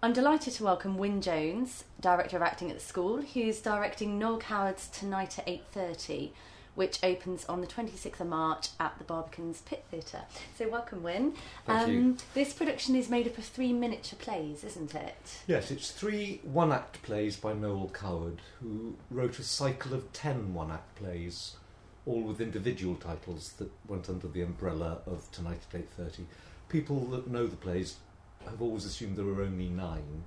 I'm delighted to welcome Wyn Jones, Director of Acting at the school, who's directing Noel Coward's Tonight at 8.30, which opens on the 26th of March at the Barbican's Pit Theatre. So welcome, Wyn. Thank you. Um, this production is made up of three miniature plays, isn't it? Yes, it's three one act plays by Noel Coward, who wrote a cycle of ten one act plays, all with individual titles that went under the umbrella of Tonight at 8.30. People that know the plays have always assumed there were only nine.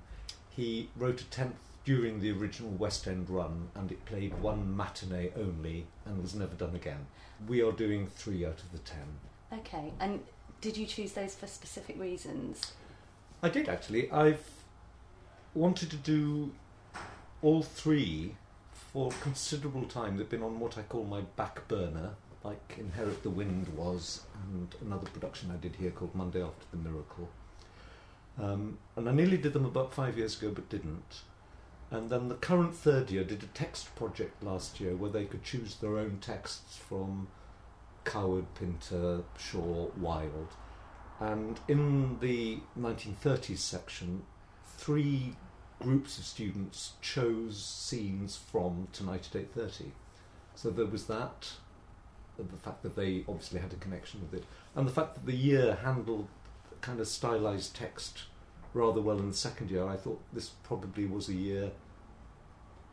He wrote a tenth during the original West End run, and it played one matinee only and was never done again. We are doing three out of the ten. Okay, and did you choose those for specific reasons? I did actually. I've wanted to do all three for considerable time. They've been on what I call my back burner, like Inherit the Wind was, and another production I did here called Monday After the Miracle. Um, and I nearly did them about five years ago, but didn't. And then the current third year did a text project last year where they could choose their own texts from Coward, Pinter, Shaw, Wilde. And in the 1930s section, three groups of students chose scenes from Tonight at 8.30. So there was that, the fact that they obviously had a connection with it, and the fact that the year handled kind of stylized text rather well in the second year. I thought this probably was a year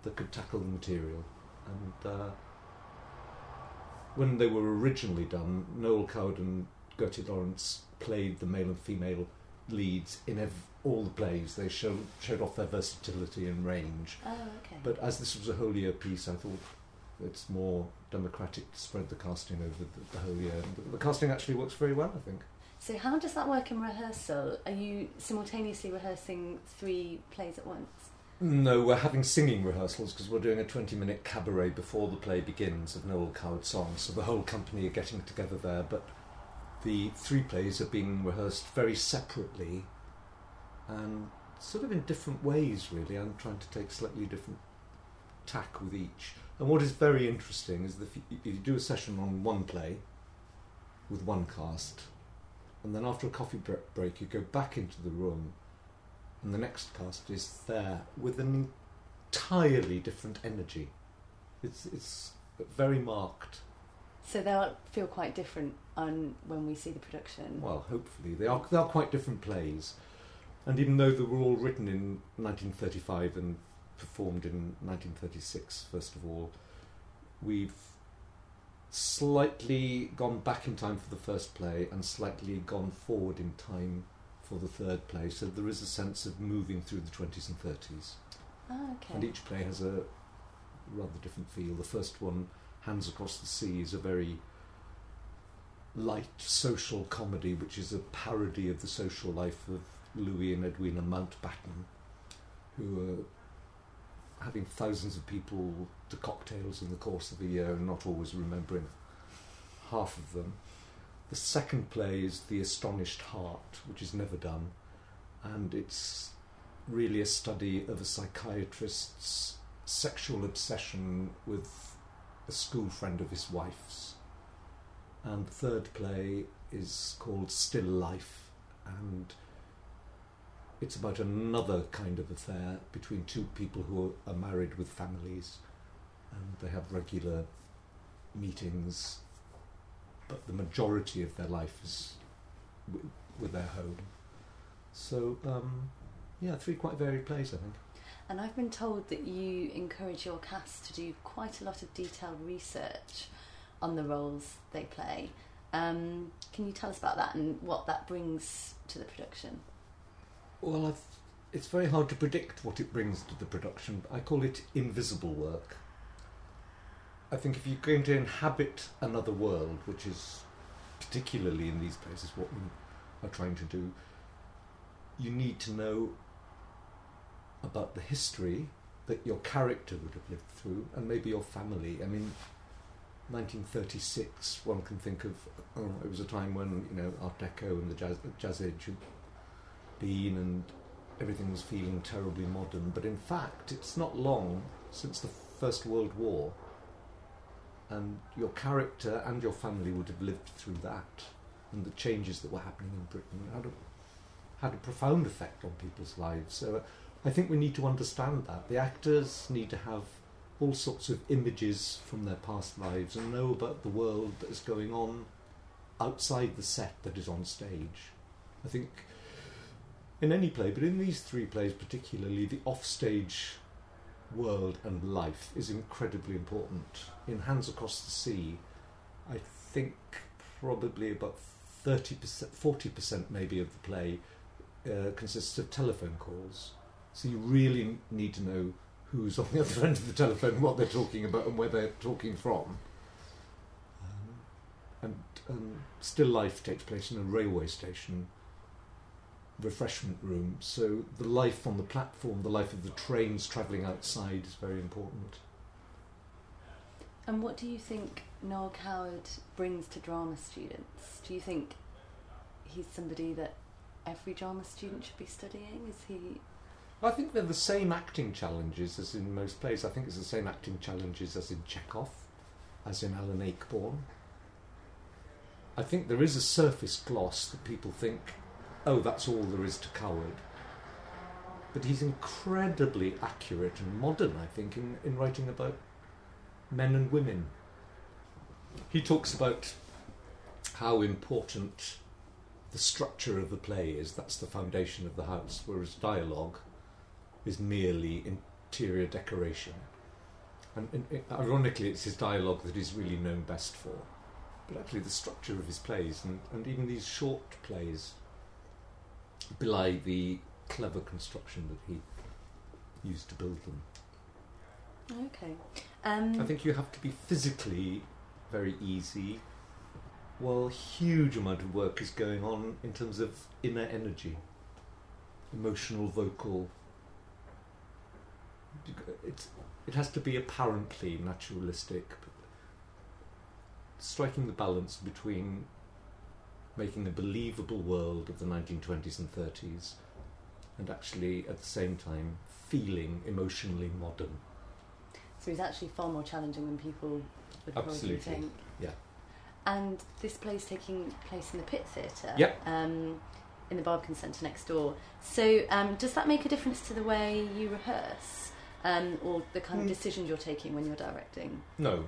that could tackle the material. And uh, when they were originally done, Noel Coward and Gertie Lawrence played the male and female leads in ev- all the plays. They showed, showed off their versatility and range. Oh, okay. But as this was a whole year piece, I thought it's more democratic to spread the casting over the, the whole year. The, the casting actually works very well, I think. So how does that work in rehearsal? Are you simultaneously rehearsing three plays at once? No, we're having singing rehearsals because we're doing a 20 minute cabaret before the play begins of Noel Coward songs, so the whole company are getting together there. But the three plays are being rehearsed very separately and sort of in different ways, really. I'm trying to take slightly different tack with each. And what is very interesting is that if you, do a session on one play with one cast, and then after a coffee break, you go back into the room, and the next cast is there with an entirely different energy. It's it's very marked. So they'll feel quite different on when we see the production. Well, hopefully they are they are quite different plays, and even though they were all written in 1935 and performed in 1936, first of all, we've slightly gone back in time for the first play and slightly gone forward in time for the third play. So there is a sense of moving through the 20s and 30s. Oh, ah, okay. And each play has a rather different feel. The first one, Hands Across the Sea, is a very light social comedy, which is a parody of the social life of Louis and Edwina Mountbatten, who are having thousands of people to cocktails in the course of a year and not always remembering half of them. The second play is The Astonished Heart, which is never done, and it's really a study of a psychiatrist's sexual obsession with a school friend of his wife's. And the third play is called Still Life, and it's about another kind of affair between two people who are married with families, and they have regular meetings, but the majority of their life is w- with their home. So, um, yeah, three quite varied plays, I think. And I've been told that you encourage your cast to do quite a lot of detailed research on the roles they play. Um, can you tell us about that and what that brings to the production? Well, I've, it's very hard to predict what it brings to the production. I call it invisible work. I think if you're going to inhabit another world, which is particularly in these places what we are trying to do, you need to know about the history that your character would have lived through and maybe your family. I mean, 1936, one can think of, oh, it was a time when, you know, Art Deco and the jazz, jazz age been and everything was feeling terribly modern. But in fact, it's not long since the First World War, and your character and your family would have lived through that and the changes that were happening in Britain. How, do, had a profound effect on people's lives. So uh, I think we need to understand that. The actors need to have all sorts of images from their past lives and know about the world that is going on outside the set that is on stage. I think in any play, but in these three plays particularly, the offstage world and life is incredibly important. In Hands Across the Sea, I think probably about 30%, 40% maybe of the play uh, consists of telephone calls. So you really need to know who's on the other end of the telephone, what they're talking about, and where they're talking from. Um, and um, still life takes place in a railway station refreshment room. So the life on the platform, the life of the trains travelling outside is very important. And what do you think Noel Coward brings to drama students? Do you think he's somebody that every drama student should be studying? Is he? I think they're the same acting challenges as in most plays. I think it's the same acting challenges as in Chekhov, as in Alan Ayckbourn. I think there is a surface gloss that people think oh, that's all there is to Coward. But he's incredibly accurate and modern, I think, in, in writing about men and women. He talks about how important the structure of the play is, that's the foundation of the house, whereas dialogue is merely interior decoration. And, and ironically, it's his dialogue that he's really known best for. But actually, the structure of his plays, and, and even these short plays, belie the clever construction that he used to build them. Okay. Um, I think you have to be physically very easy, while a huge amount of work is going on in terms of inner energy, emotional, vocal. It's, it has to be apparently naturalistic, but striking the balance between making a believable world of the 1920s and 30s, and actually at the same time feeling emotionally modern. So he's actually far more challenging than people would Absolutely. probably think. Yeah. And this play's taking place in the Pit Theatre. Yep. Um, in the Barbican Centre next door. So um, does that make a difference to the way you rehearse, um, or the kind of Mm. decisions you're taking when you're directing? No,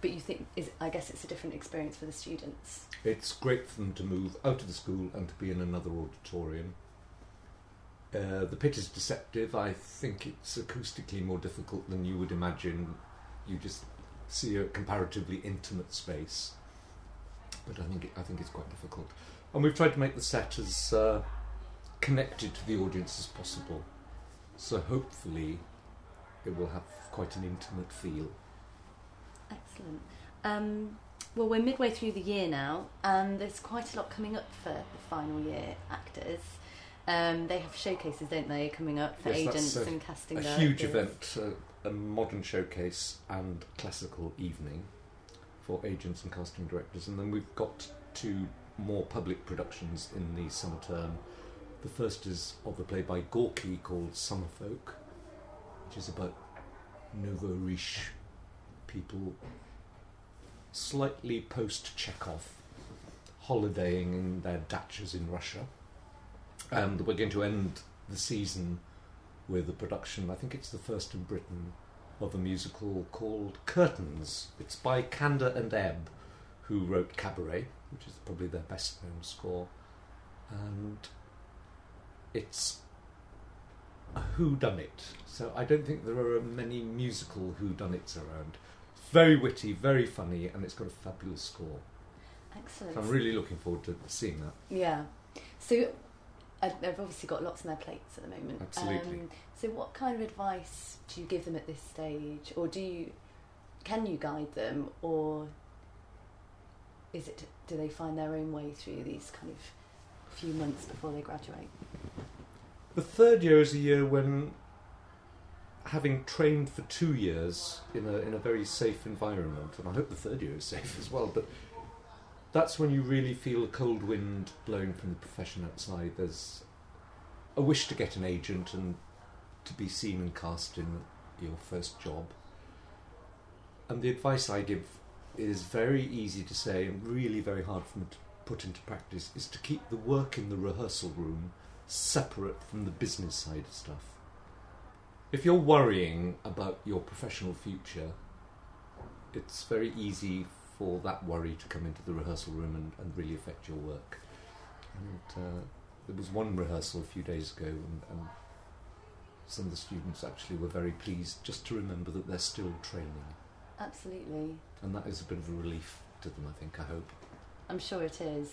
But you think is I guess it's a different experience for the students. it's great for them to move out of the school and to be in another auditorium. Uh, the pit is deceptive. I think it's acoustically more difficult than you would imagine. You just see a comparatively intimate space, but I think it, I think it's quite difficult. And we've tried to make the set as uh, connected to the audience as possible. So hopefully, it will have quite an intimate feel. Excellent. Um, well, we're midway through the year now, and there's quite a lot coming up for the final year actors. Um, they have showcases, don't they, coming up for Yes, agents a- and casting a directors. huge event, uh, a modern showcase and classical evening for agents and casting directors, and then we've got two more public productions in the summer term. The first is of a play by Gorky called Summerfolk, which is about nouveau riche people, slightly post Chekhov, holidaying in their dachas in Russia. And we're going to end the season with a production, I think it's the first in Britain, of a musical called Curtains. It's by Kander and Ebb, who wrote Cabaret, which is probably their best known score. And it's a whodunit. So I don't think there are many musical whodunits around. Very witty, very funny, and it's got a fabulous score. Excellent. So I'm really looking forward to seeing that. Yeah. So uh, they've obviously got lots on their plates at the moment. Absolutely. Um, so what kind of advice do you give them at this stage, or do you can you guide them, or is it do they find their own way through these kind of few months before they graduate? The third year is a year when, having trained for two years in a in a very safe environment, and I hope the third year is safe as well. But that's when you really feel a cold wind blowing from the profession outside. There's a wish to get an agent and to be seen and cast in your first job. And the advice I give is very easy to say and really very hard for me to put into practice is to keep the work in the rehearsal room separate from the business side of stuff. If you're worrying about your professional future, it's very easy for that worry to come into the rehearsal room and, and really affect your work. And uh, there was one rehearsal a few days ago, and, and some of the students actually were very pleased just to remember that they're still training. Absolutely. And that is a bit of a relief to them, I think, I hope. I'm sure it is.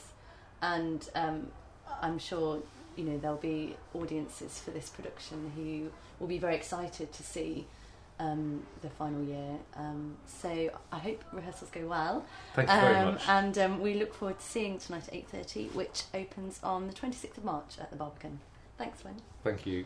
And um, I'm sure, you know, there'll be audiences for this production who will be very excited to see um, the final year. Um, so I hope rehearsals go well. Thank you very Um, much. And um, we look forward to seeing tonight at 8.30, which opens on the 26th of March at the Barbican. Thanks, Lynn. Thank you.